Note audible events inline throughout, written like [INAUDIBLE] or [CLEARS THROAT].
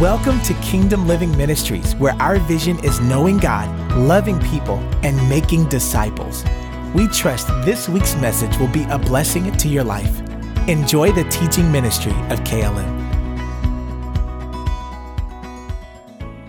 Welcome to Kingdom Living Ministries, where our vision is knowing God, loving people, and making disciples. We trust this week's message will be a blessing to your life. Enjoy the teaching ministry of KLM.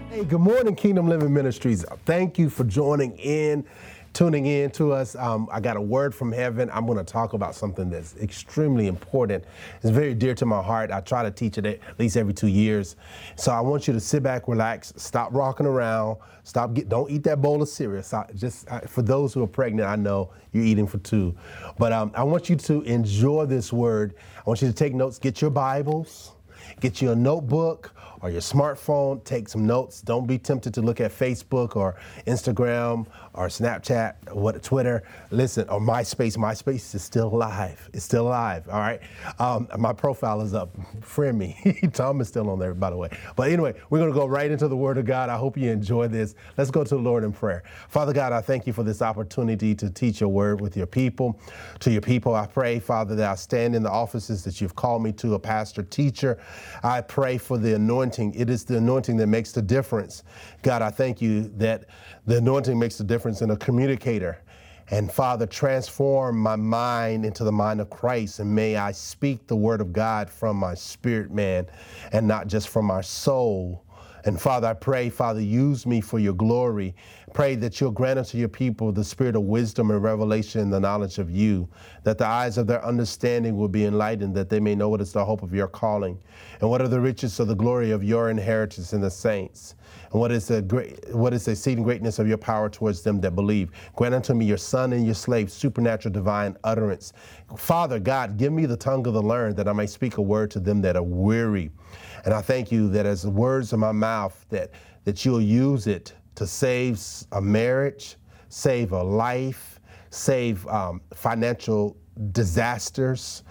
Hey, good morning, Kingdom Living Ministries. Thank you for joining in tuning in to us. Um, I got a word from heaven. I'm going to talk about something that's extremely important. It's very dear to my heart. I try to teach it at least every two years. So I want you to sit back, relax, stop rocking around, stop get, don't eat that bowl of cereal. So just I, for those who are pregnant, I know you're eating for two, but um, I want you to enjoy this word. I want you to take notes. Get your Bibles. Get you a notebook or your smartphone, take some notes. Don't be tempted to look at Facebook or Instagram or Snapchat, what Twitter. Listen, or MySpace. MySpace is still alive. It's still alive. All right. Um, my profile is up. Friend me. [LAUGHS] Tom is still on there, by the way. But anyway, we're going to go right into the Word of God. I hope you enjoy this. Let's go to the Lord in prayer. Father God, I thank you for this opportunity to teach your Word with your people. To your people, I pray, Father, that I stand in the offices that you've called me to, a pastor, teacher. I pray for the anointing. It is the anointing that makes the difference. God, I thank you that the anointing makes the difference in a communicator. And Father, transform my mind into the mind of Christ, and may I speak the word of God from my spirit, man, and not just from my soul. And Father, I pray, Father, use me for your glory. Pray that you'll grant unto your people the spirit of wisdom and revelation and the knowledge of you, that the eyes of their understanding will be enlightened, that they may know what is the hope of your calling, and what are the riches of the glory of your inheritance in the saints and what is the great, what is the exceeding greatness of your power towards them that believe. Grant unto me your son and your slave supernatural divine utterance. Father God, give me the tongue of the learned that I may speak a word to them that are weary. And I thank you that as the words of my mouth, that, that you'll use it to save a marriage, save a life, save um, financial disasters,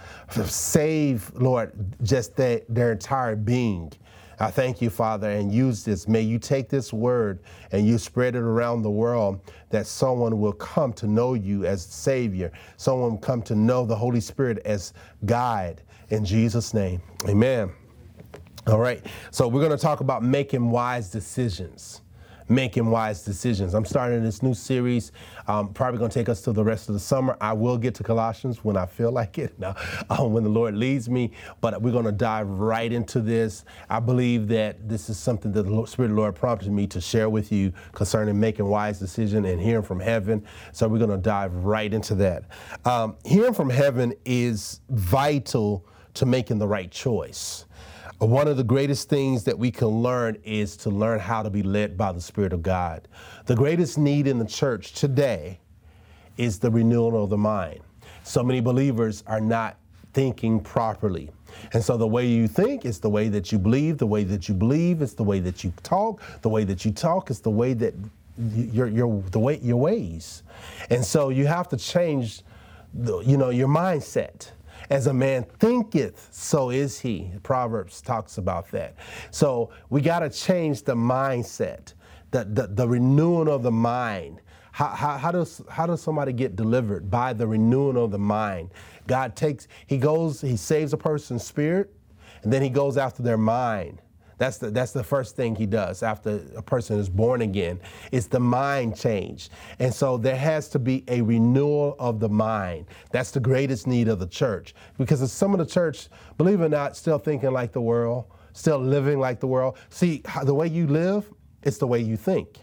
save, Lord, just their, their entire being. I thank you, Father, and use this. May you take this word and you spread it around the world that someone will come to know you as Savior, someone will come to know the Holy Spirit as guide. In Jesus' name, amen. All right, so we're going to talk about making wise decisions making wise decisions. I'm starting this new series, um, probably going to take us to the rest of the summer. I will get to Colossians when I feel [LAUGHS] like it, now, um, when the Lord leads me, but we're going to dive right into this. I believe that this is something that the Spirit of the Lord prompted me to share with you concerning making wise decisions and hearing from heaven. So we're going to dive right into that. Um, hearing from heaven is vital to making the right choice. One of the greatest things that we can learn is to learn how to be led by the Spirit of God. The greatest need in the church today is the renewal of the mind. So many believers are not thinking properly. And so the way you think is the way that you believe, the way that you believe is the way that you talk, the way that you talk is the way that your your the way your ways. And so you have to change the, you know your mindset. As a man thinketh, so is he. Proverbs talks about that. So we got to change the mindset, the, the, the renewing of the mind. How, how, how, does, how does somebody get delivered? By the renewing of the mind. God takes, He goes, He saves a person's spirit, and then He goes after their mind. That's the, that's the first thing he does after a person is born again. It's the mind change. And so there has to be a renewal of the mind. That's the greatest need of the church. Because some of the church, believe it or not, still thinking like the world, still living like the world. See, the way you live, it's the way you think.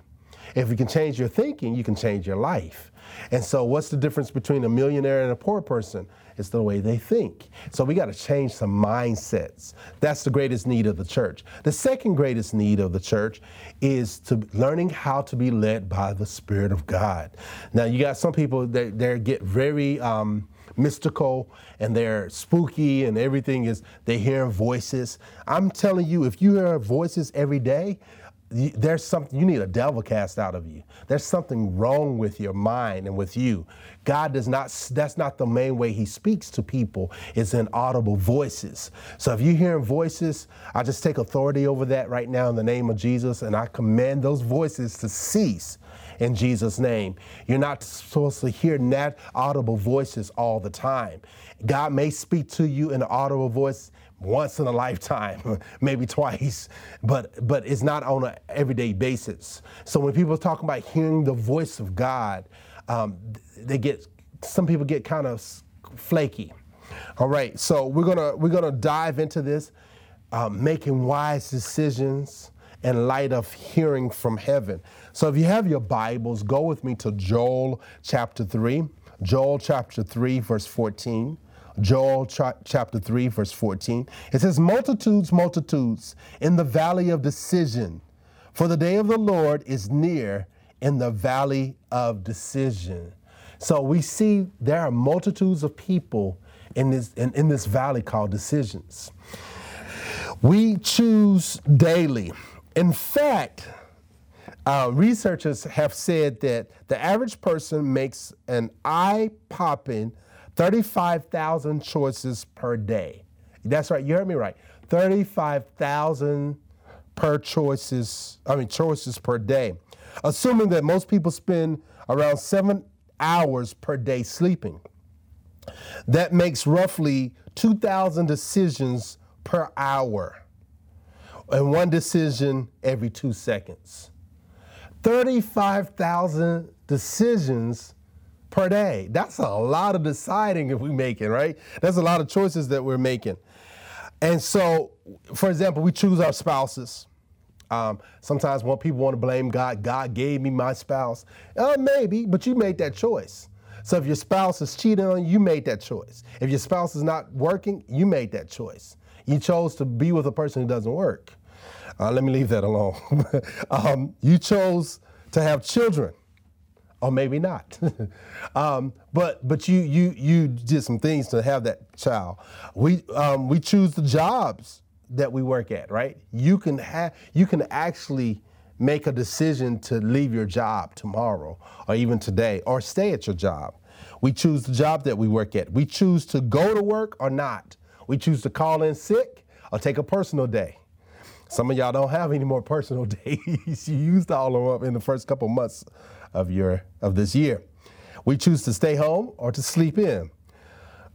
If you can change your thinking, you can change your life. And so, what's the difference between a millionaire and a poor person? It's the way they think. So, we got to change some mindsets. That's the greatest need of the church. The second greatest need of the church is to learning how to be led by the Spirit of God. Now, you got some people that they get very um, mystical and they're spooky and everything is they hear voices. I'm telling you, if you hear voices every day, there's something you need a devil cast out of you there's something wrong with your mind and with you god does not that's not the main way he speaks to people it's in audible voices so if you're hearing voices i just take authority over that right now in the name of jesus and i command those voices to cease in Jesus' name. You're not supposed to hear that audible voices all the time. God may speak to you in an audible voice once in a lifetime, [LAUGHS] maybe twice, but but it's not on an everyday basis. So when people talk about hearing the voice of God, um, they get some people get kind of flaky. All right, so we're gonna we're gonna dive into this, um, making wise decisions in light of hearing from heaven. So if you have your Bibles, go with me to Joel chapter three. Joel chapter 3, verse 14. Joel chapter 3, verse 14. It says, Multitudes, multitudes in the valley of decision, for the day of the Lord is near in the valley of decision. So we see there are multitudes of people in this, in, in this valley called decisions. We choose daily. In fact, uh, researchers have said that the average person makes an eye popping 35,000 choices per day. That's right, you heard me right. 35,000 per choices, I mean choices per day. Assuming that most people spend around 7 hours per day sleeping. That makes roughly 2,000 decisions per hour and one decision every 2 seconds. 35,000 decisions per day. That's a lot of deciding if we're making, right? That's a lot of choices that we're making. And so, for example, we choose our spouses. Um, sometimes when people want to blame God, God gave me my spouse. Uh, maybe, but you made that choice. So if your spouse is cheating on you, you made that choice. If your spouse is not working, you made that choice. You chose to be with a person who doesn't work. Uh, let me leave that alone. [LAUGHS] um, you chose to have children or maybe not. [LAUGHS] um, but but you you you did some things to have that child. We um, we choose the jobs that we work at, right? You can have you can actually make a decision to leave your job tomorrow or even today or stay at your job. We choose the job that we work at. We choose to go to work or not. We choose to call in sick or take a personal day. Some of y'all don't have any more personal [LAUGHS] days. you used all of them in the first couple months of your of this year. We choose to stay home or to sleep in.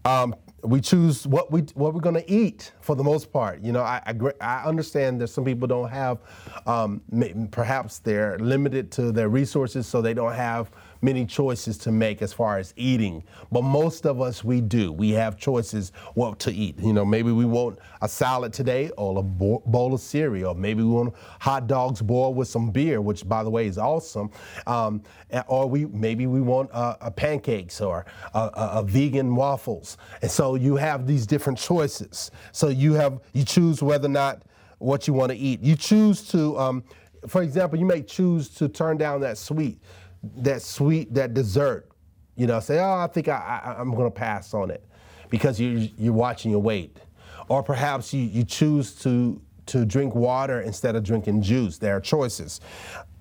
Um, we choose what we what we're to eat for the most part. You know, I, I, I understand that some people don't have, um, perhaps they're limited to their resources, so they don't have many choices to make as far as eating, but most of us we do. We have choices what to eat. You know, maybe we want a salad today or a bowl of cereal. Maybe we want hot dogs boiled with some beer, which by the way is awesome. Um, or we maybe we want uh, a pancakes or a, a, a vegan waffles. And so you have these different choices. So you have you choose whether or not what you want to eat. You choose to, um, for example, you may choose to turn down that sweet that sweet, that dessert, you know, say, oh, I think I, I, am going to pass on it because you, you're watching your weight. Or perhaps you, you choose to, to drink water instead of drinking juice. There are choices.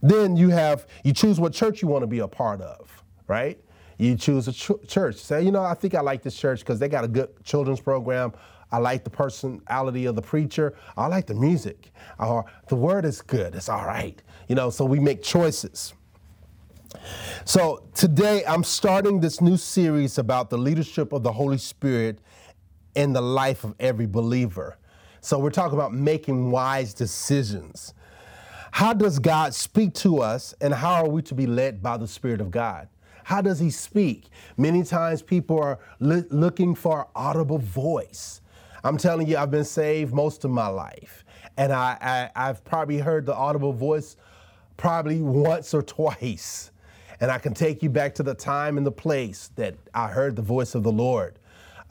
Then you have, you choose what church you want to be a part of, right? You choose a ch- church. Say, you know, I think I like this church because they got a good children's program. I like the personality of the preacher. I like the music. Or the word is good. It's all right. You know, so we make choices. So today I'm starting this new series about the leadership of the Holy Spirit in the life of every believer. So we're talking about making wise decisions. How does God speak to us and how are we to be led by the Spirit of God? How does He speak? Many times people are li- looking for audible voice. I'm telling you, I've been saved most of my life, and I, I, I've probably heard the audible voice probably once or twice. And I can take you back to the time and the place that I heard the voice of the Lord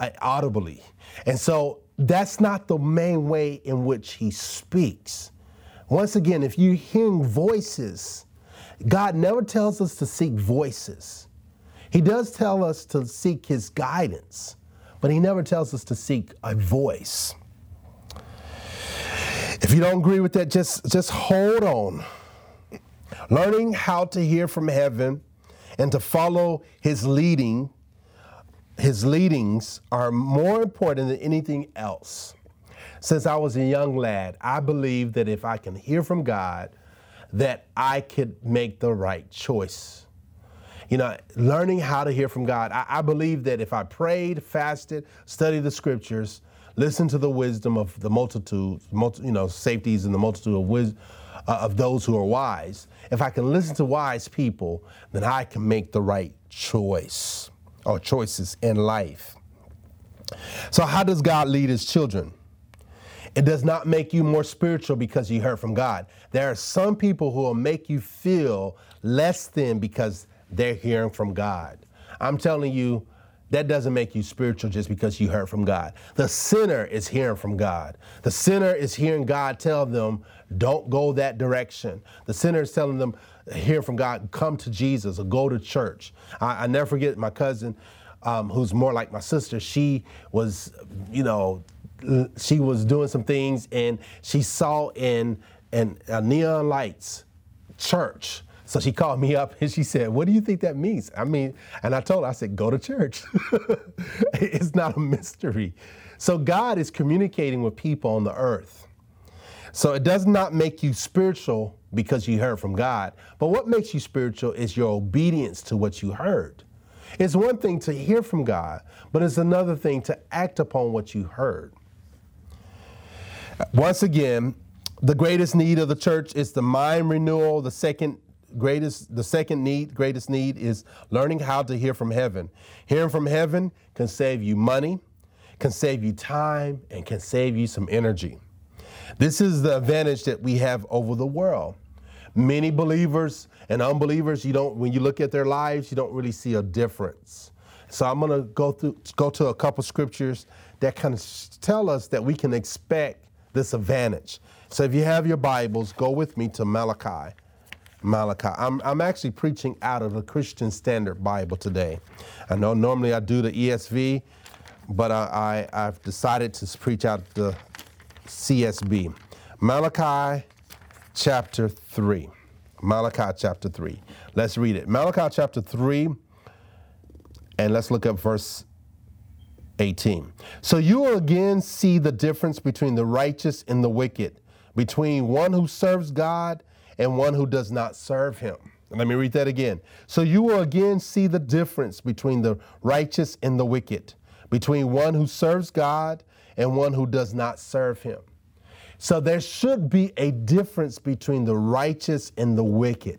uh, audibly. And so that's not the main way in which He speaks. Once again, if you're hearing voices, God never tells us to seek voices. He does tell us to seek His guidance, but He never tells us to seek a voice. If you don't agree with that, just, just hold on. Learning how to hear from heaven and to follow his leading, his leadings are more important than anything else. Since I was a young lad, I believe that if I can hear from God, that I could make the right choice. You know, learning how to hear from God. I, I believe that if I prayed, fasted, studied the scriptures, listen to the wisdom of the multitude, multi, you know, safeties and the multitude of. Uh, of those who are wise, if I can listen to wise people, then I can make the right choice or choices in life. So, how does God lead his children? It does not make you more spiritual because you heard from God. There are some people who will make you feel less than because they're hearing from God. I'm telling you, that doesn't make you spiritual just because you heard from God. The sinner is hearing from God. The sinner is hearing God tell them, don't go that direction. The sinner is telling them, hear from God, come to Jesus or go to church. I, I never forget my cousin, um, who's more like my sister. She was, you know, she was doing some things and she saw in, in uh, neon lights church so she called me up and she said, What do you think that means? I mean, and I told her, I said, Go to church. [LAUGHS] it's not a mystery. So God is communicating with people on the earth. So it does not make you spiritual because you heard from God. But what makes you spiritual is your obedience to what you heard. It's one thing to hear from God, but it's another thing to act upon what you heard. Once again, the greatest need of the church is the mind renewal. The second greatest the second need greatest need is learning how to hear from heaven hearing from heaven can save you money can save you time and can save you some energy this is the advantage that we have over the world many believers and unbelievers you don't when you look at their lives you don't really see a difference so i'm going to go through go to a couple scriptures that kind of tell us that we can expect this advantage so if you have your bibles go with me to malachi Malachi. I'm, I'm actually preaching out of the Christian Standard Bible today. I know normally I do the ESV, but I, I, have decided to preach out the CSB. Malachi chapter 3. Malachi chapter 3. Let's read it. Malachi chapter 3, and let's look at verse 18. So you will again see the difference between the righteous and the wicked, between one who serves God and one who does not serve him. Let me read that again. So you will again see the difference between the righteous and the wicked, between one who serves God and one who does not serve him. So there should be a difference between the righteous and the wicked,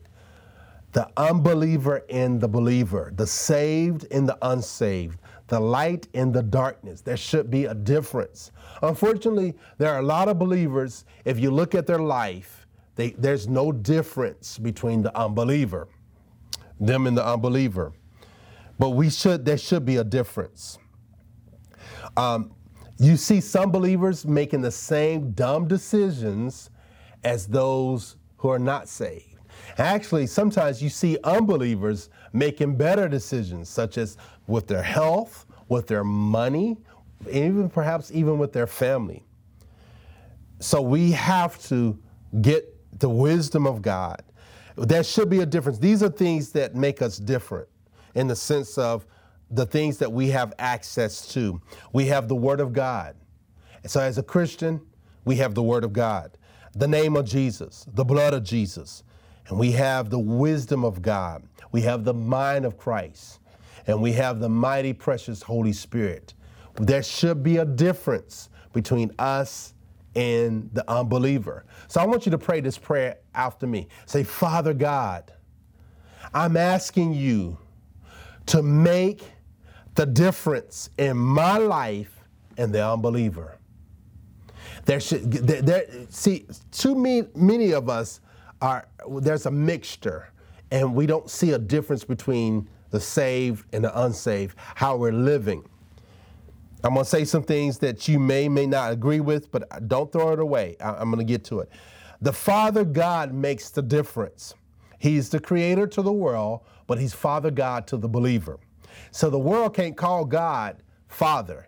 the unbeliever and the believer, the saved and the unsaved, the light and the darkness. There should be a difference. Unfortunately, there are a lot of believers, if you look at their life, they, there's no difference between the unbeliever, them and the unbeliever. But we should, there should be a difference. Um, you see some believers making the same dumb decisions as those who are not saved. Actually, sometimes you see unbelievers making better decisions, such as with their health, with their money, even perhaps even with their family. So we have to get the wisdom of God. There should be a difference. These are things that make us different in the sense of the things that we have access to. We have the Word of God. And so, as a Christian, we have the Word of God, the name of Jesus, the blood of Jesus, and we have the wisdom of God. We have the mind of Christ, and we have the mighty, precious Holy Spirit. There should be a difference between us and the unbeliever. So I want you to pray this prayer after me. Say, Father God, I'm asking you to make the difference in my life and the unbeliever. There should there, there see too many, many of us are there's a mixture and we don't see a difference between the saved and the unsaved, how we're living. I'm going to say some things that you may, may not agree with, but don't throw it away. I'm going to get to it. The Father God makes the difference. He's the creator to the world, but He's Father God to the believer. So the world can't call God Father.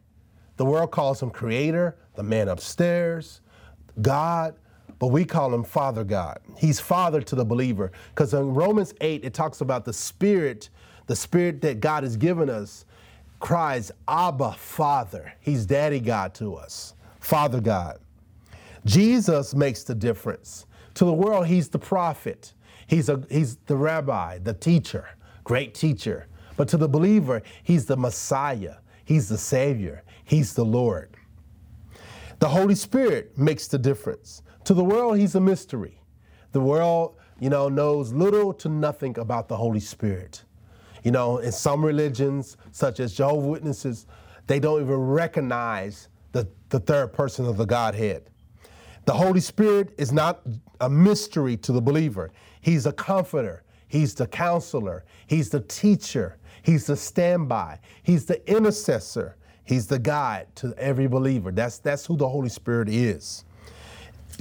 The world calls Him Creator, the man upstairs, God, but we call Him Father God. He's Father to the believer. Because in Romans 8, it talks about the Spirit, the Spirit that God has given us cries, Abba, Father. He's Daddy God to us, Father God. Jesus makes the difference. To the world, he's the prophet. He's, a, he's the rabbi, the teacher, great teacher. But to the believer, he's the Messiah. He's the Savior. He's the Lord. The Holy Spirit makes the difference. To the world, he's a mystery. The world, you know, knows little to nothing about the Holy Spirit. You know, in some religions, such as Jehovah's Witnesses, they don't even recognize the, the third person of the Godhead. The Holy Spirit is not a mystery to the believer. He's a comforter. He's the counselor. He's the teacher. He's the standby. He's the intercessor. He's the guide to every believer. That's, that's who the Holy Spirit is.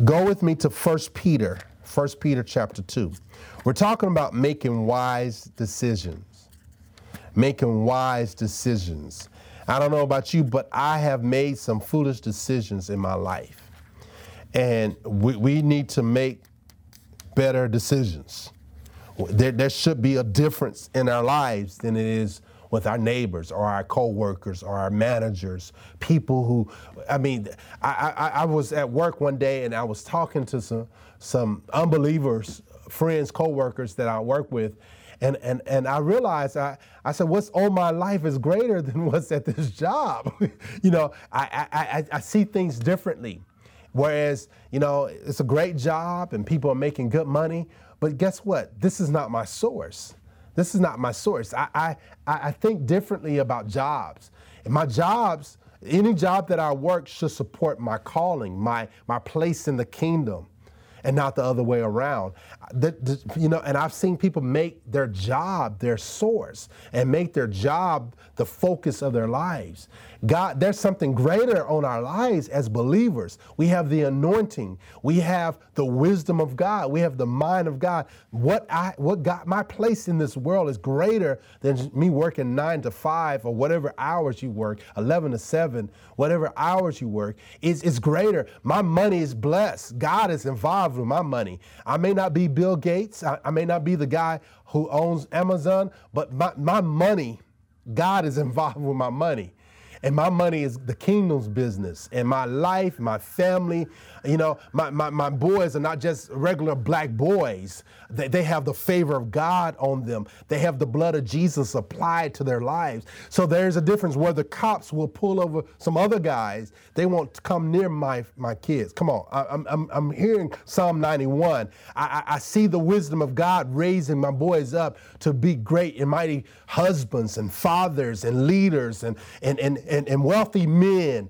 Go with me to 1 Peter, 1 Peter chapter 2. We're talking about making wise decisions. Making wise decisions. I don't know about you, but I have made some foolish decisions in my life. And we, we need to make better decisions. There, there should be a difference in our lives than it is with our neighbors or our coworkers or our managers, people who, I mean, I, I, I was at work one day and I was talking to some, some unbelievers, friends, coworkers that I work with, and, and, and I realized, I, I said, what's on my life is greater than [LAUGHS] what's at this job. [LAUGHS] you know, I, I, I, see things differently. Whereas, you know, it's a great job and people are making good money, but guess what? This is not my source. This is not my source. I, I, I think differently about jobs. And my jobs, any job that I work should support my calling, my, my place in the kingdom and not the other way around. The, the, you know, and I've seen people make their job their source and make their job the focus of their lives. God, there's something greater on our lives as believers. We have the anointing. We have the wisdom of God. We have the mind of God. What I what God my place in this world is greater than me working 9 to 5 or whatever hours you work, 11 to 7, whatever hours you work. Is is greater. My money is blessed. God is involved with my money. I may not be Bill Gates. I, I may not be the guy who owns Amazon, but my, my money, God is [LAUGHS] involved with my money and my money is the kingdom's business and my life, my family. You know, my, my, my boys are not just regular black boys. They, they have the favor of God on them. They have the blood of Jesus applied to their lives. So there's a difference where the cops will pull over some other guys. They won't come near my, my kids. Come on, I, am I'm, I'm hearing Psalm 91. I, I, I see the wisdom of God raising my boys up to be great and mighty husbands and fathers and leaders and, and, and, and, and wealthy men.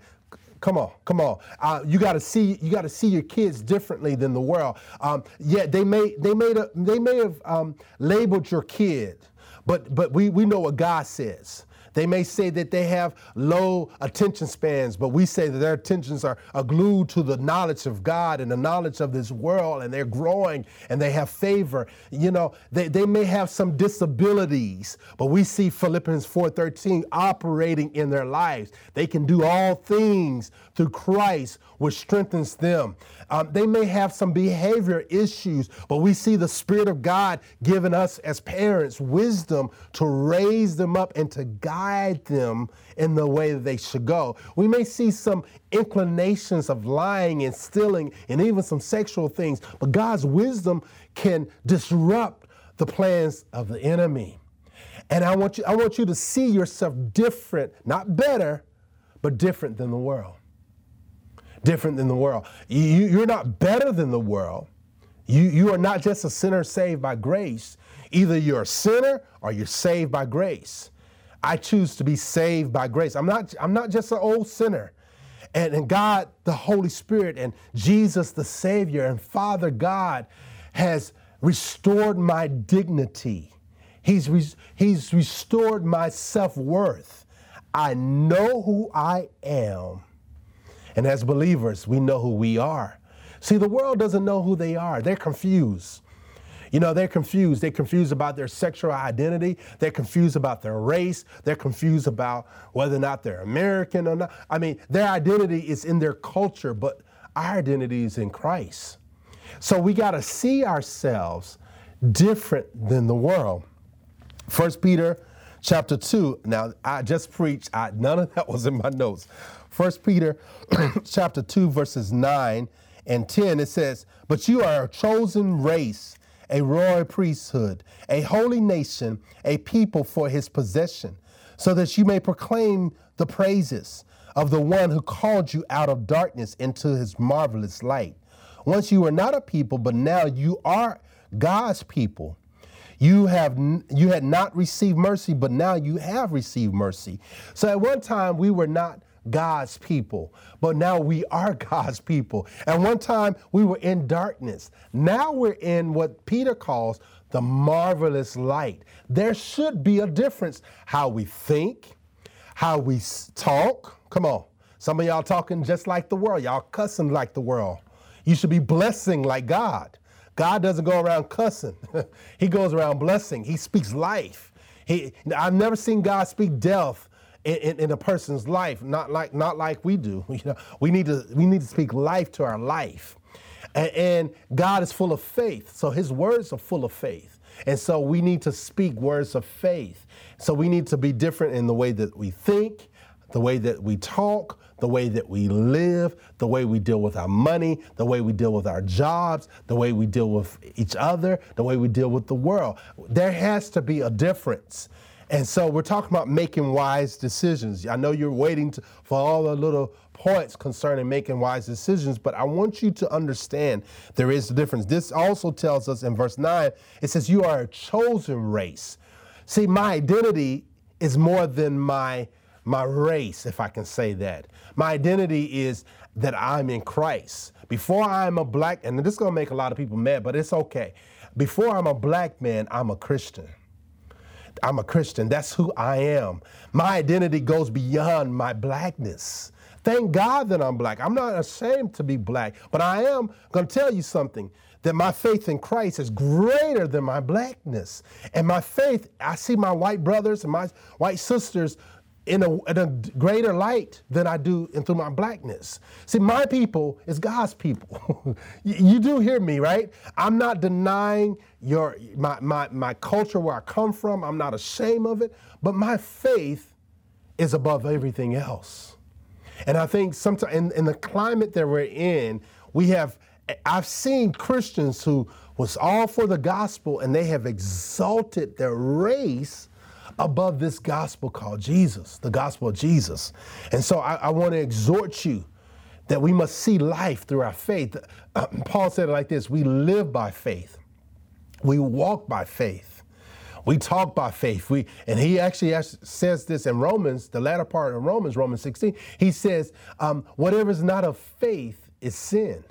Come on, come on. Uh, you got to see you got to see your kids differently than the world. Um, yeah, they may they may they may have um, labeled your kid, but but we we know what God says. They may say that they have low attention spans, but we say that their attentions are, are glued to the knowledge of God and the knowledge of this world, and they're growing and they have favor. You know, they, they may have some disabilities, but we see Philippians 4:13 operating in their lives. They can do all things through Christ, which strengthens them. Um, they may have some behavior issues, but we see the Spirit of God giving us as parents wisdom to raise them up and to guide them in the way that they should go. We may see some inclinations of lying and stealing and even some sexual things, but God's wisdom can disrupt the plans of the enemy. And I want you, I want you to see yourself different, not better, but different than the world different than the world. You, you're not better than the world. You, you are not just a sinner saved by grace. Either you're a sinner or you're saved by grace. I choose to be saved by grace. I'm not, I'm not just an old sinner. And, and God, the Holy Spirit, and Jesus, the Savior, and Father God has restored my dignity. He's, he's restored my self worth. I know who I am and as believers, we know who we are. See, the world doesn't know who they are, they're confused. You know, they're confused. They're confused about their sexual identity. They're confused about their race. They're confused about whether or not they're American or not. I mean, their identity is in their culture, but our identity is in Christ. So we got to see ourselves different than the world. First Peter chapter 2. Now, I just preached, I, none of that [LAUGHS] was in my notes. 1 Peter [CLEARS THROAT] chapter 2, verses 9 and 10, it says, But you are a chosen race, a royal priesthood, a holy nation, a people for his possession, so that you may proclaim the praises of the one who called you out of darkness into his marvelous light. Once you were not a people, but now you are God's people. You have you had not received mercy, but now you have received mercy. So at one time we were not God's people, but now we are [LAUGHS] God's people. At one time we were in darkness. Now we're in what Peter calls the marvelous light. There should be a difference how we think, how we talk. Come on. Some of y'all talking just like the world. Y'all cussing like the world. You should be blessing like God. God doesn't go around cussing. [LAUGHS] he goes around blessing. He speaks life. He, I've never seen God speak death in, in, in, a person's life, not like not like we do. [LAUGHS] You know, we need to we need to speak life to our life. And, and God is full of faith, so His words are full of faith. And so we need to speak words of faith. So we need to be different in the way that we think, the way that we talk, the way that we live, the way we deal with our money, the way we deal with our jobs, the way we deal with each other, the way we deal with the world. There has to be a difference. And so we're talking about making wise decisions. I know you're waiting to, for all the little points concerning making wise decisions, but I want you to understand there is a difference. This also tells us in verse 9, it says, You are a chosen race. See, my identity is more than my my race, if I can say that. My identity is that I'm in Christ. Before I'm a black, and this is gonna make a lot of people mad, but it's okay. Before I'm a black man, I'm a Christian. I'm a Christian. That's who I am. My identity goes beyond my blackness. Thank God that I'm black. I'm not ashamed to be black, but I am going to tell you something that my faith in Christ is greater than my blackness. And my faith, I see my white brothers and my white sisters in a, in a greater light than I do in through my blackness. See, my people is God's people. [LAUGHS] you, you, do hear me, right? I'm not denying your my, my my culture where I come from. I'm not ashamed of it, but my faith is above everything else. And I think sometimes in, in the climate that we're in, we have I've seen Christians who was all for the gospel and they have exalted their race above this gospel called Jesus, the gospel of Jesus. And so I, I want to exhort you that we must see life through our faith. Uh, [CLEARS THROAT] Paul said it like this we live by faith, we walk by faith. We talk by faith. We and he actually says this in Romans, the latter part of Romans, Romans 16. He says, um, "Whatever is not of faith is sin."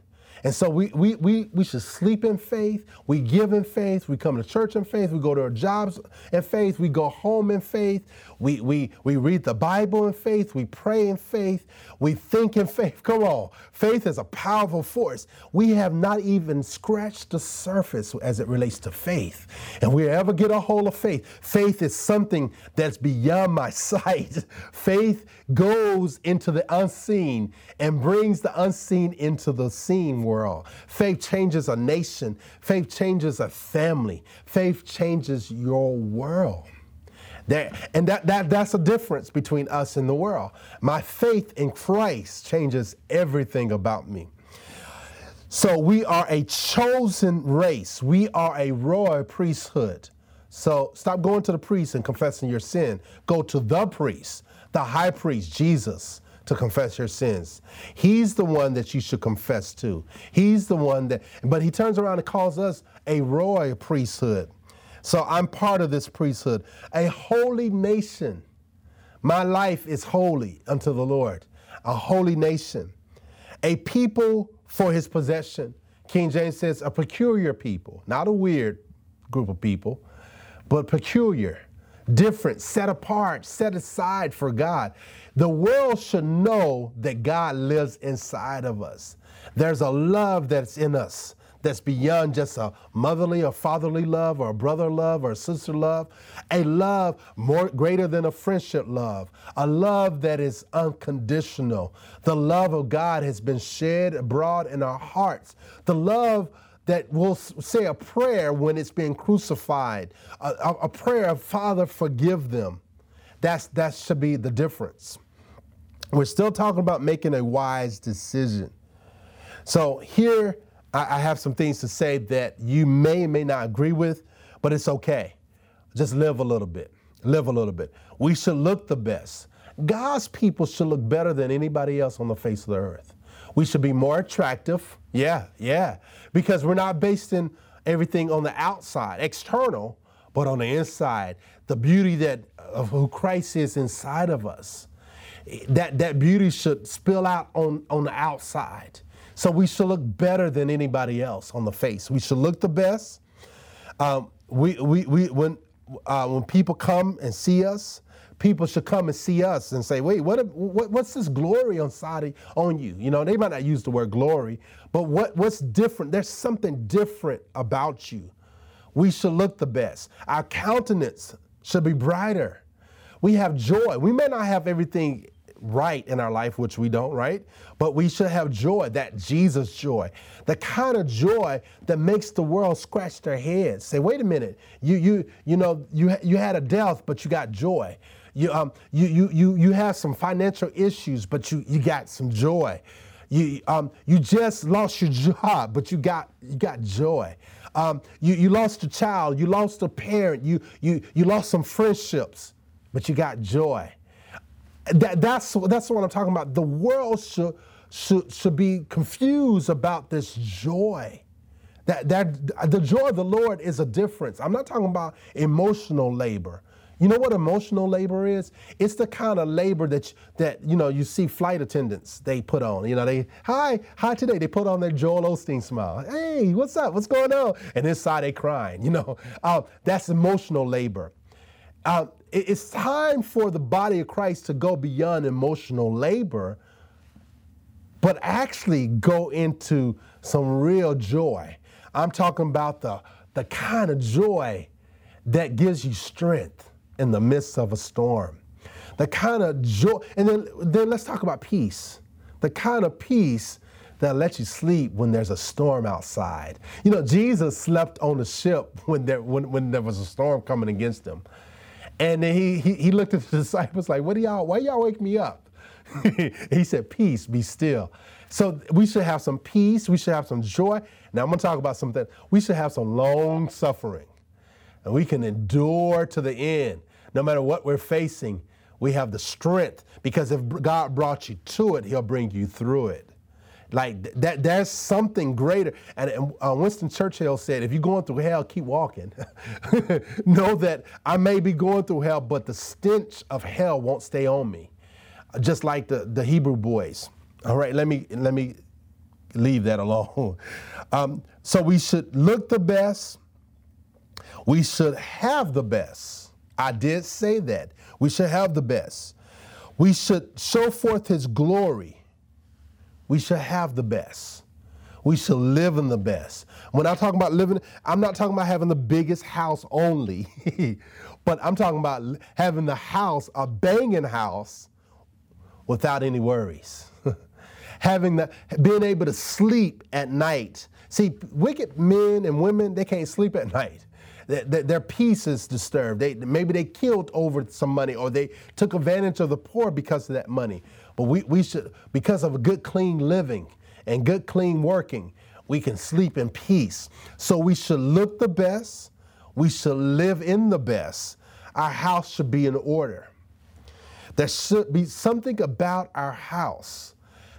And so we, we, we, we should sleep in faith, we give in faith, we come to church in faith, we go to our jobs in faith, we go home in faith, we, we, we read the Bible in faith, we pray in faith, we think in faith. [LAUGHS] Come on, faith is a powerful force. We have not even scratched the surface as it relates to faith. And we ever get a hold of faith, faith is something that's beyond my [LAUGHS] sight. Faith goes into the unseen and brings the unseen into the seen world. Faith changes a nation, faith changes a family, faith changes your world. And that, that, that's a difference between us and the world. My faith in Christ changes everything about me. So we are a chosen race. We are a royal priesthood. So stop going to the priest and confessing your sin. Go to the priest the high priest, Jesus, to confess your sins. He's the one that you should confess to. He's the one that, but he turns around and calls us a royal priesthood. So I'm part of this priesthood, a holy nation. My life is holy unto the Lord, a holy nation, a people for his possession. King James says a peculiar people, not a weird group of people, but peculiar different, set apart, set aside for God. The world should know that God lives inside of us. There's a love that's in us that's beyond just a motherly or fatherly love or a brother love or a sister love, a love more greater than a friendship love, a love that is unconditional. The love of God has been shed abroad in our hearts. The love that will say a prayer when it's being crucified, a, a, a prayer of Father, forgive them. That's, that should be the difference. We're still talking about making a wise decision. So here I, I have some things to say that you may may not agree with, but it's okay. Just live a little bit. Live a little bit. We should look the best. God's people should look better than anybody else on the face of the earth. We should be more attractive. Yeah, yeah. Because we're not based in everything on the outside, external, but on the inside. The beauty that of who Christ is inside of us. That that beauty should spill out on, on the outside. So we should look better than anybody else on the face. We should look the best. Um, we, we, we, when, uh, when people come and see us, people should come and see us and say, wait, what, what, what's this glory on Saudi on you? You know, they might not use the word glory, but what, what's different? There's something different about you. We should look the best. Our countenance should be brighter. We have joy. We may not have everything right in our life, which we don't, right? But we should have joy, that Jesus joy, the kind of joy that makes the world scratch their heads. Say, wait a minute, you you you know you you had a death, but you got joy. You um you you you you have some financial issues, but you you got some joy. You um you just lost your job, but you got you got joy. Um, you, you lost a child, you lost a parent, you, you, you lost some friendships, but you got joy. That, that's, that's what I'm talking about. The world should, should, should be confused about this joy. That, that the joy of the Lord is a difference. I'm not talking about emotional labor. You know what emotional labor is? It's the kind of labor that that you know you see flight attendants they put on. You know they hi hi today they put on their Joel Osteen smile. Hey, what's up? What's going on? And inside they crying. You know uh, [LAUGHS] that's emotional labor. Uh, it's time for the body of Christ to go beyond emotional labor, but actually go into some real joy. I'm talking about the, the kind of joy that gives you strength in the midst of a storm. The kind of joy, and then, then let's talk about peace. The kind of peace that lets you sleep when there's a storm outside. You know, Jesus slept on the ship [LAUGHS] when there, when, when there was a storm coming against him. And then he, he, he looked at the [LAUGHS] disciples like, what do y'all, why y'all wake me up? [LAUGHS] he said, peace, be still. So we should have some peace. We should have some joy. Now I'm going to talk about something. We should have some long suffering. And we can endure to the end. No matter what we're facing, we have the strength because if God brought you to it, he'll bring you through it. Like that, there's something greater. And uh, Winston Churchill said, if you're going through hell, keep walking. [LAUGHS] know that I may be going through hell, but the stench of hell won't stay on me. Just like the, the Hebrew boys. All right, let me let me leave that alone. [LAUGHS] Um, so we should look the best. We should have the best. I did say that. We should have the best. We should show forth his glory we should have the best. We should live in the best. When I talk about living, I'm not talking about having the biggest house only, [LAUGHS] but I'm talking about having the house, a banging house, without any worries. [LAUGHS] having the, being able to sleep at night. See, wicked men and women, they can't sleep at night. Their, peace is disturbed. They, maybe they killed over some money or they took advantage of the poor because of that money. But we, we should, because of a good, clean living and good, clean working, we can sleep in peace. So we should look the best. We should live in the best. Our house should be in order. There should be something about our house.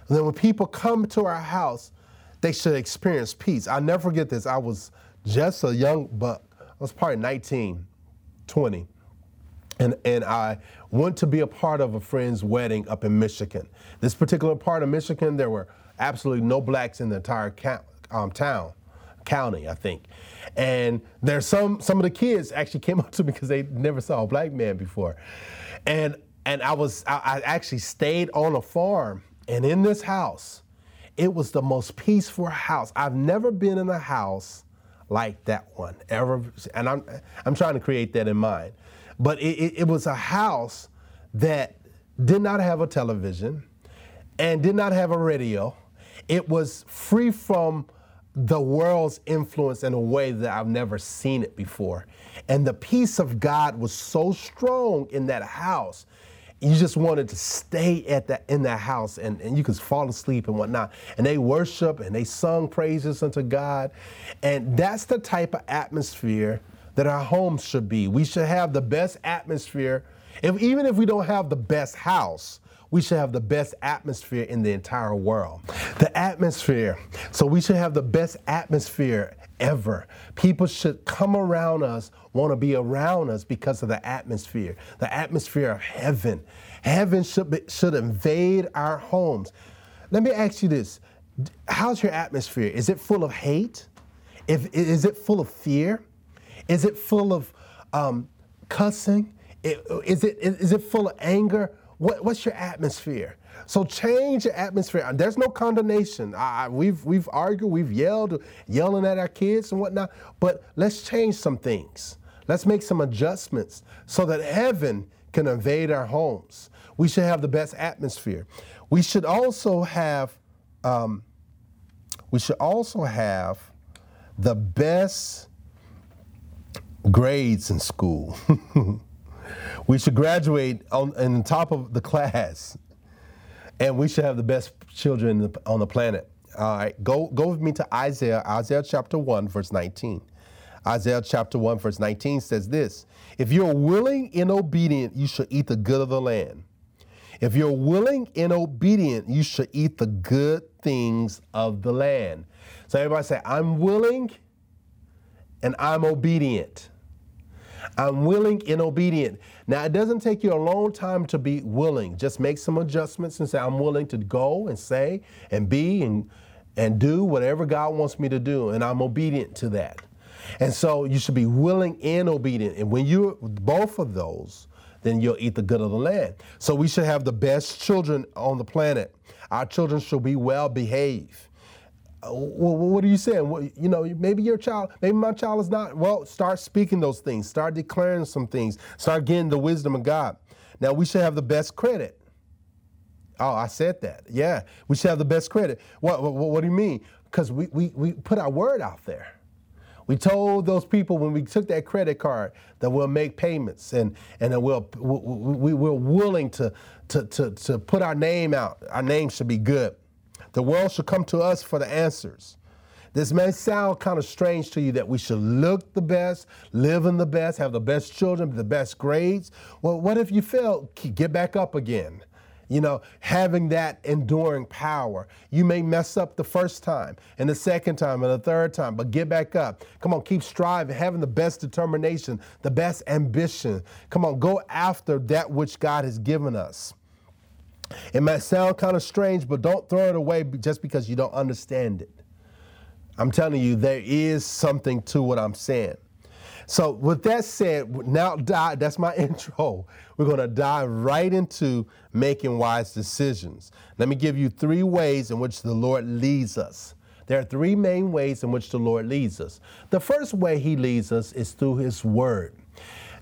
And then when people come to our house, they should experience peace. I'll never forget this. I was just a young buck. I was probably 19, 20. And, and I went to be a part of a friend's wedding up in Michigan. This particular part of Michigan, there were absolutely no blacks in the entire um, town, county, I think. And there's some some of the kids actually came [LAUGHS] up to me because they never saw a black man before, and and I was I, I actually stayed on a farm, and in this house, it was the most peaceful house. I've never been in a house like that one ever, and I'm I'm trying to create that in mind. But it, it, it was a house that did not have a television and did not have a radio. It was free from the world's influence in a way that I've never seen it before. And the peace of God was so strong in that house. You just wanted to stay at that in that house and, and you could fall asleep and whatnot. And they worship and they sung praises unto God. And that's the type of atmosphere that our homes should be. We should have the best atmosphere If, even if we don't have the best house, we should have the best atmosphere in the entire world. The atmosphere. So we should have the best atmosphere ever. People should come around us, want to be around us because of the atmosphere, the atmosphere of heaven. Heaven should, be, should invade our homes. Let me ask you this How's your atmosphere? Is it full of hate? If, is it full of fear? Is it full of um, cussing? Is it, is it full of anger? What, what's your atmosphere? So change your atmosphere. There's no condemnation. I, we've we've argued, we've yelled, yelling at our kids and whatnot. But let's change some things. Let's make some adjustments so that heaven can invade our homes. We should have the best atmosphere. We should also have um, we should also have the best grades in school. [LAUGHS] we should graduate on in the top of the class, and we should have the best children on the planet. All right, go go with me to Isaiah, Isaiah chapter one, verse 19. Isaiah chapter 1, verse 19 says this If you're willing and obedient, you shall eat the good of the land. If you're willing and obedient, you shall eat the good things of the land. So everybody say, I'm willing and I'm obedient. I'm willing and obedient. Now, it doesn't take you a long time to be willing. Just make some adjustments and say, I'm willing to go and say and be and, and do whatever God wants me to do, and I'm obedient to that. And so you should be willing and obedient. And when you're both of those, then you'll eat the good of the land. So we should have the best children on the planet. Our children should be well behaved. What are you saying? You know, maybe your child, maybe my child is not. Well, start speaking those things. Start declaring some things. Start getting the wisdom of God. Now, we should have the best credit. Oh, I said that. Yeah, we should have the best credit. What, what, what do you mean? Because we, we, we put our word out there. We told those people when we took that credit card that we'll make payments and, and that we'll, we, we're willing to, to, to, to put our name out. Our name should be good. The world should come to us for the answers. This may sound kind of strange to you that we should look the best, live in the best, have the best children, the best grades. Well, what if you fail? Get back up again you know, having that enduring power. You may mess up the first time, and the second time, and the third time, but get back up. Come on, keep striving, having the best determination, the best ambition. Come on, go after that which God has given us. It might sound kind of strange, but don't throw it away just because you don't understand it. I'm telling you, there is something to what I'm saying. So, with that said, now that's my [LAUGHS] intro. We're going to dive right into making wise decisions. Let me give you three ways in which the Lord leads us. There are three main ways in which the Lord leads us. The first way He leads us is through His Word.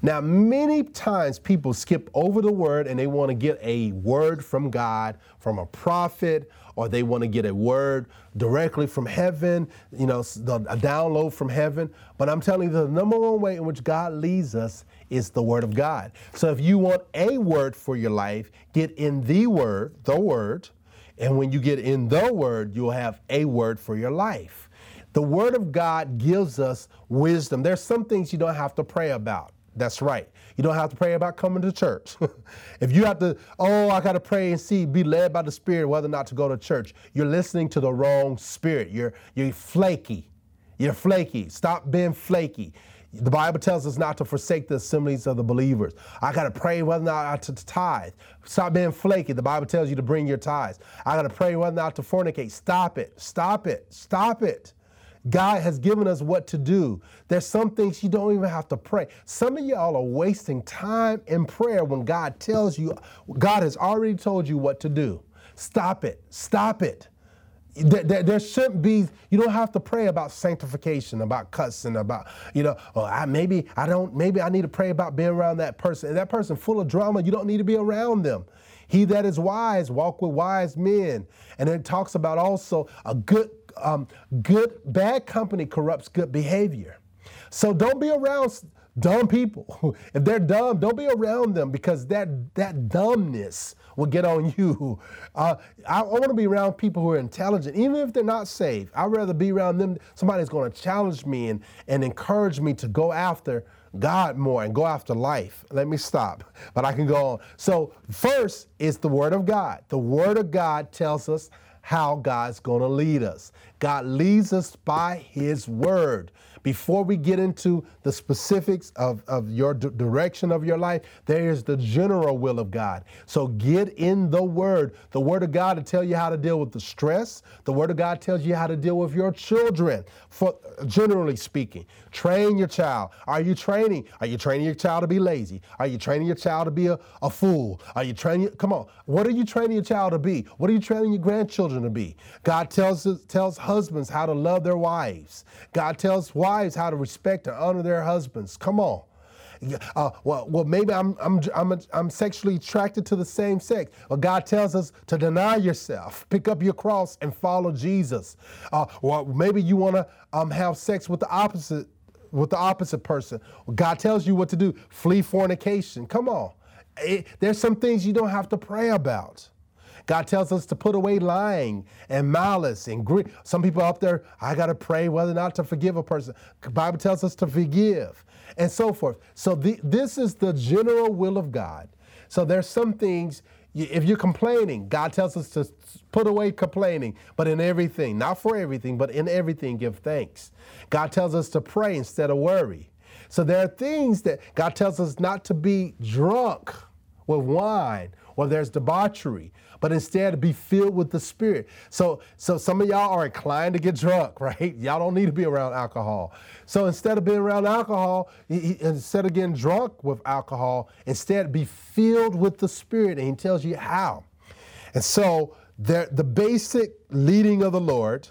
Now, many times people skip over the word and they want to get a word from God, from a prophet, or they want to get a word directly from heaven, you know, a download from heaven. But I'm telling you, the number one way in which God leads us is the Word of God. So if you want a word for your life, get in the Word, the Word. And when you get in the Word, you'll have a word for your life. The Word of God gives us wisdom. There's some things you don't have to pray about. That's right. You don't have to pray about coming to church. [LAUGHS] if you have to, oh, I got to pray and see, be led by the Spirit whether or not to go to church, you're listening to the wrong spirit. You're, you're flaky. You're flaky. Stop being flaky. The Bible tells us not to forsake the assemblies of the believers. I got to pray whether or not to tithe. Stop being flaky. The Bible tells you to bring your tithes. I got to pray whether or not to fornicate. Stop it. Stop it. Stop it. God has given us what to do. There's some things you don't even have to pray. Some of y'all are wasting time in prayer when God tells you, God has already told you what to do. Stop it. Stop it. There, there, shouldn't be, you don't have to pray about sanctification, about cussing, about, you know, oh, I, maybe I don't, maybe I need to pray about being around that person. And that person full of drama, you don't need to be around them. He that is wise, walk with wise men. And it talks about also a good um, good, bad company corrupts good behavior. So don't be around dumb people. [LAUGHS] if they're dumb, don't be around them because that that dumbness will get on you. [LAUGHS] Uh, I, I want to be around people who are intelligent, even if they're not saved. I'd rather be around them. Somebody's going to challenge me and, and encourage me to go after God more and go after life. Let me stop, but I can go on. So, first is the Word of God. The Word of God tells us how God's going to lead us. God leads us by His Word. Before we get into the specifics of, of your d- direction of your life, there is the general will of God. So get in the Word. The Word of God to tell you how to deal with the stress. The Word of God tells you how to deal with your children, for generally speaking. Train your child. Are you training? Are you training your child to be lazy? Are you training your child to be a, a fool? Are you training? Come on. What are you training your child to be? What are you training your grandchildren to be? God tells tells husbands how to love their wives. God tells wives how to respect and honor their husbands. Come on. Uh, well, well, maybe I'm, I'm, I'm, I'm sexually attracted to the same sex. Well, God tells us to deny yourself, pick up your cross, and follow Jesus. Uh, well, maybe you want to um, have sex with the opposite with the opposite person. Well, God tells you what to do. Flee fornication. Come on. It, there's some things you don't have to pray about. God tells us to put away lying and malice and greed. Some people out there, I got to pray whether or not to forgive a person. The Bible tells us to forgive and so forth. So the, this is the general will of God. So there's some things, if you're complaining, God tells us to put away complaining, but in everything, not for everything, but in everything, give thanks. God tells us to pray instead of worry. So there are things that God tells us not to be drunk with wine or there's debauchery but instead be filled with the Spirit. So, so some of y'all are inclined to get drunk, [LAUGHS] right? Y'all don't need to be around alcohol. So instead of being around alcohol, instead of getting drunk with alcohol, instead be filled with the Spirit. And He tells you how. And so the, the basic leading of the Lord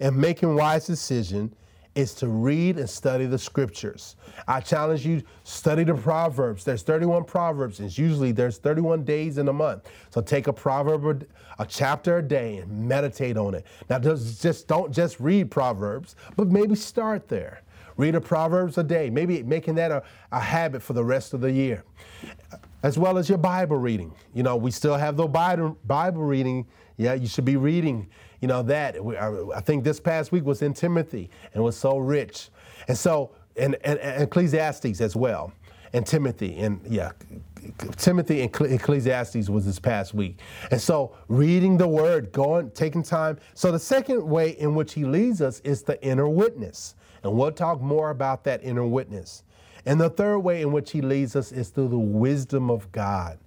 and making wise decision is to read and study the scriptures. I challenge you study the proverbs. There's 31 proverbs and usually there's 31 days in a month. So take a proverb a chapter a day and meditate on it. Now just don't just read proverbs, but maybe start there. Read a proverbs a day, maybe making that a, a habit for the rest of the year. As well as your Bible reading. You know, we still have the Bible Bible reading. Yeah, you should be reading you know, that. I think this past week was in Timothy and was so rich. And so, and, and, and Ecclesiastes as well, and Timothy, and yeah, Timothy and Ecclesiastes was this past week. And so, reading the word, going, taking time. So, the second way in which he leads us is the inner witness. And we'll talk more about that inner witness. And the third way in which he leads us is through the wisdom of God.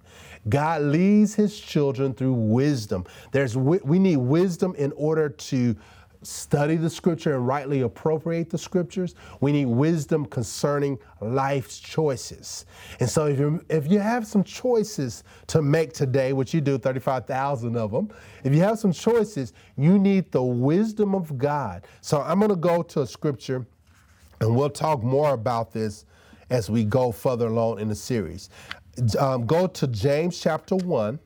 God leads his children through wisdom. There's we need wisdom in order to study the scripture and rightly appropriate the scriptures. We need wisdom concerning life's choices. And so if you if you have some choices to make today, which you do 35,000 of them, if you have some choices, you need the wisdom of God. So I'm going to go to a scripture and we'll talk more about this as we go further along in the series um, go to James chapter 1.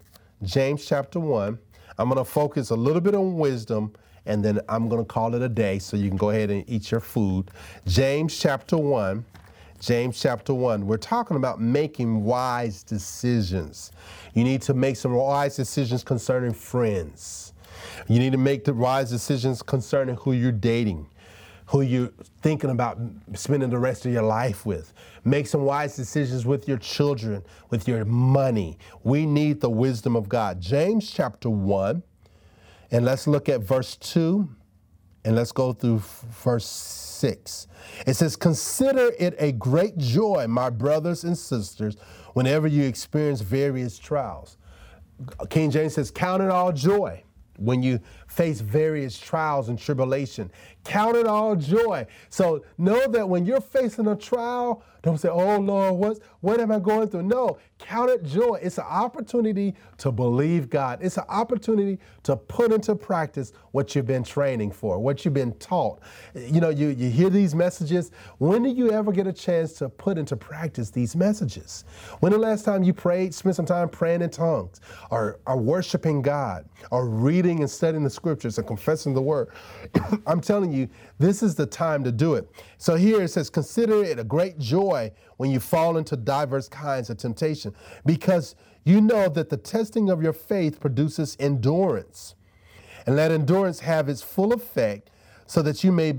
James chapter 1. I'm going to focus a little bit on wisdom and then I'm going to call it a day so you can go ahead and eat your food. James chapter 1. James chapter 1. We're talking about making wise decisions. You need to make some wise decisions concerning friends. You need to make the wise decisions concerning who you're dating who you're thinking about spending the rest of your life with. Make some wise decisions with your children, with your money. We need the wisdom of God. James chapter 1, and let's look at verse 2, and let's go through verse 6. It says, Consider it a great joy, my brothers and sisters, whenever you experience various trials. King James says, Count it all joy when you face various trials and tribulation. Count it all joy. So know that when you're facing a trial, don't say, oh Lord, what, what am I going through? No, count it joy. It's an opportunity to believe God. It's an opportunity to put into practice what you've been training for, what you've been taught. You know, you, you hear these messages. When do you ever get a chance to put into practice these messages? When the last time you prayed, spent some time praying in tongues, or, or worshiping God, or reading and studying the scriptures and confessing the word, [COUGHS] I'm telling you, this is the time to do it. So here it says, Consider it a great joy when you fall into diverse kinds of temptation, because you know that the testing of your faith produces endurance. And let endurance have its full effect, so that you may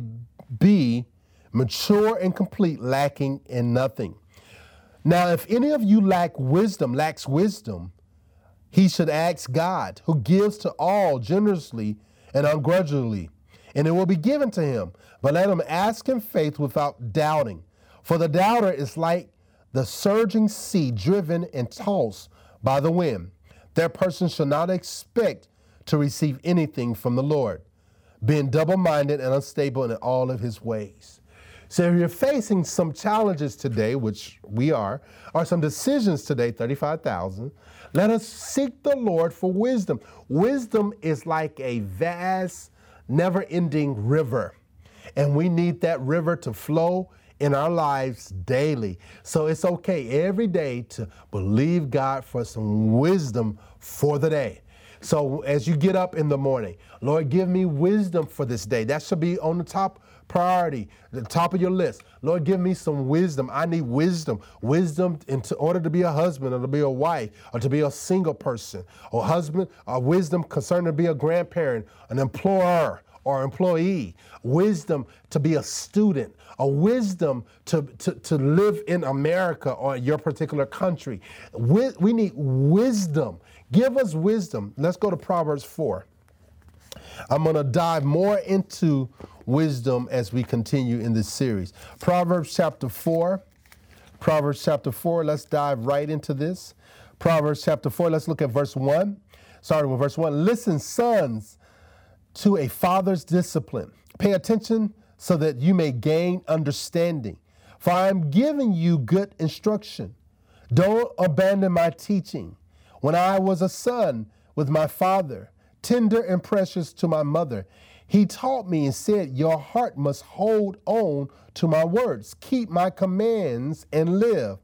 be mature and complete, lacking in nothing. Now, if any of you lack wisdom, lacks wisdom, he should ask God, who gives to all generously and ungrudgingly, and it will be given to him. But let him ask in faith without doubting. For the doubter is like the surging sea driven and tossed by the wind. That person shall not expect to receive anything from the Lord, being double minded and unstable in all of his ways. So if you're facing some challenges today, which we are, or some decisions today, 35,000, let us seek the Lord for wisdom. Wisdom is like a vast, never ending river, and we need that river to flow in our lives daily. So it's okay every day to believe God for some wisdom for the day. So as you get up in the morning, Lord, give me wisdom for this day. That should be on the top priority, the top of your list. Lord, give me some wisdom. I need wisdom. Wisdom in order to be a husband or to be a wife or to be a single person or husband, or wisdom concerned to be a grandparent, an employer or employee, wisdom to be a student, a wisdom to, to, to live in America or your particular country. We, we need wisdom. Give us wisdom. Let's go to Proverbs 4. I'm going to dive more into wisdom as we continue in this series. Proverbs chapter 4. Proverbs chapter 4. Let's dive right into this. Proverbs chapter 4. Let's look at verse 1. Starting with verse 1. Listen, sons, to a father's discipline. Pay attention so that you may gain understanding. For I am giving you good instruction. Don't abandon my teaching. When I was a son with my father, tender and precious to my mother, he taught me and said, Your heart must hold on to my words. Keep my commands and live.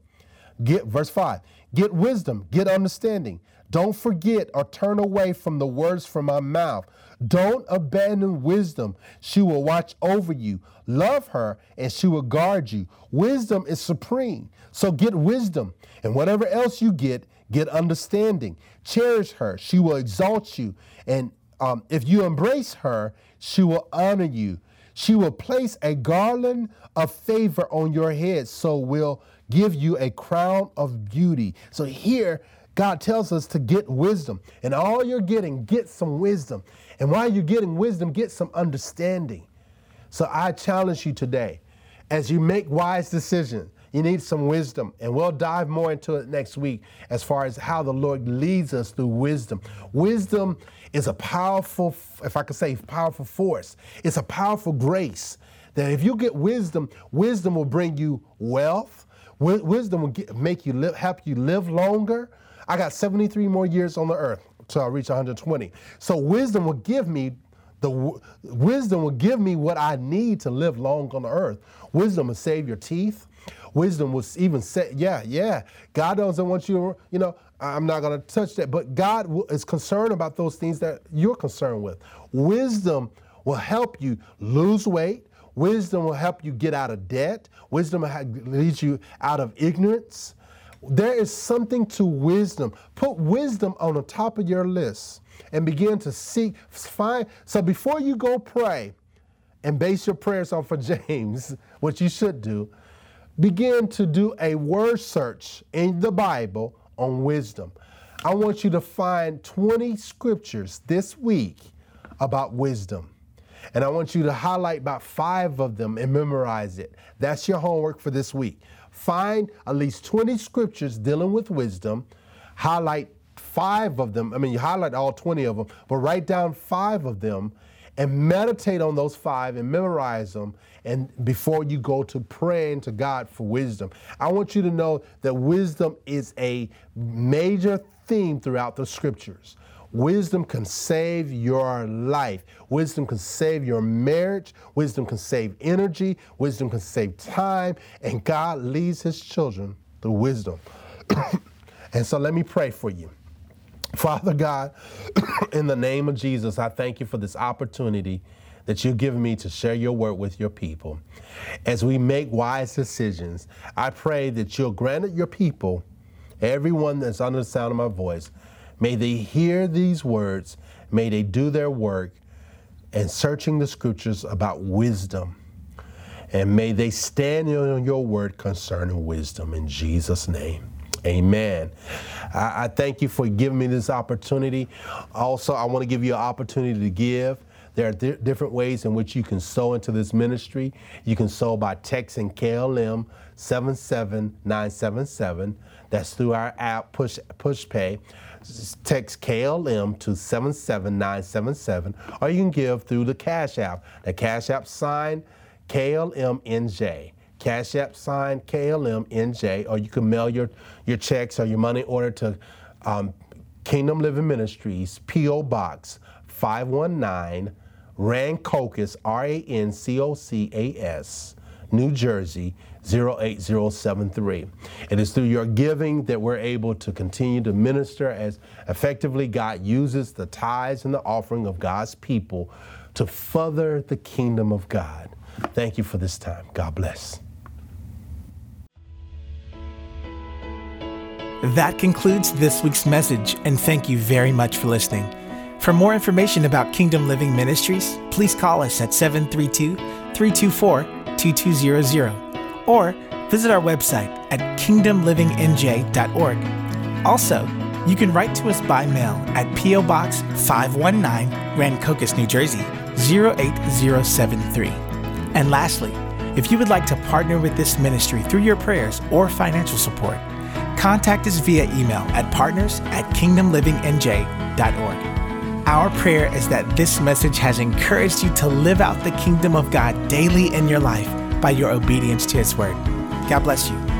Get verse 5. Get wisdom, get understanding. Don't forget or turn away from the words from my mouth. Don't abandon wisdom. She will watch over you. Love her, and she will guard you. Wisdom is supreme. So get wisdom. And whatever else you get, get understanding. Cherish her. She will exalt you. And um, if you embrace her, she will honor you. She will place a garland of favor on your head, so will give you a crown of beauty. So here, God tells us to get wisdom. And all you're getting, get some wisdom. And while you're getting wisdom, get some understanding. So I challenge you today, as you make wise decisions, you need some wisdom. And we'll dive more into it next week as far as how the Lord leads us through wisdom. Wisdom is a powerful, if I could say, powerful force. It's a powerful grace that if you get wisdom, wisdom will bring you wealth. Wisdom will get, make you live, help you live longer. I got 73 more years on the earth till I reach 120. So wisdom will give me the wisdom will give me what I need to live long on the earth. Wisdom will save your teeth. Wisdom was even say, yeah, yeah. God doesn't want you, you know, I'm not going to touch that. But God is concerned about those things that you're concerned with. Wisdom will help you lose weight. Wisdom will help you get out of debt. Wisdom leads you out of ignorance. There is something to wisdom. Put wisdom on the top of your list and begin to seek, find. So before you go pray and base your prayers on for [LAUGHS] James, which you should do, begin to do a word search in the Bible on wisdom. I want you to find 20 scriptures this week about wisdom. And I want you to highlight about five of them and memorize it. That's your homework for this week. Find at least 20 scriptures dealing with wisdom, highlight five of them. I mean, you highlight all 20 of them, but write down five of them and meditate on those five and memorize them and before you go to praying to God for wisdom. I want you to know that wisdom is a major theme throughout the scriptures. Wisdom can save your life. Wisdom can save your marriage. Wisdom can save energy. Wisdom can save time. And God leads his children through wisdom. [COUGHS] and so let me pray for you. Father God, [COUGHS] in the name of Jesus, I thank you for this opportunity that you've given me to share your word with your people. As we make wise decisions, I pray that you'll grant it your people, everyone that's under the sound of my voice, may they hear these words, may they do their work and searching the scriptures about wisdom. And may they stand on your word concerning wisdom in Jesus' name. Amen. I, I, thank you for giving me this opportunity. Also, I want to give you an opportunity to give. There are di- different ways in which you can sow into this ministry. You can sow by texting KLM 77977. That's through our app, Push, Pushpay. Text KLM to 77977, or you can give through the Cash App. The Cash App sign KLMNJ. Cash App sign KLMNJ, or you can mail your, your checks or your money order to um, Kingdom Living Ministries, P.O. Box 519, Rancocas, R A N C O C A S, New Jersey 08073. It is through your giving that we're able to continue to minister as effectively God uses the tithes and the offering of God's people to further the kingdom of God. Thank you for this time. God bless. That concludes this week's message, and thank you very much for listening. For more information about Kingdom Living Ministries, please call us at 732 324 2200 or visit our website at kingdomlivingnj.org. Also, you can write to us by mail at P.O. Box 519, Rancocas, New Jersey 08073. And lastly, if you would like to partner with this ministry through your prayers or financial support, contact us via email at partners at kingdomlivingnj.org. Our prayer is that this message has encouraged you to live out the kingdom of God daily in your life by your obedience to His word. God bless you.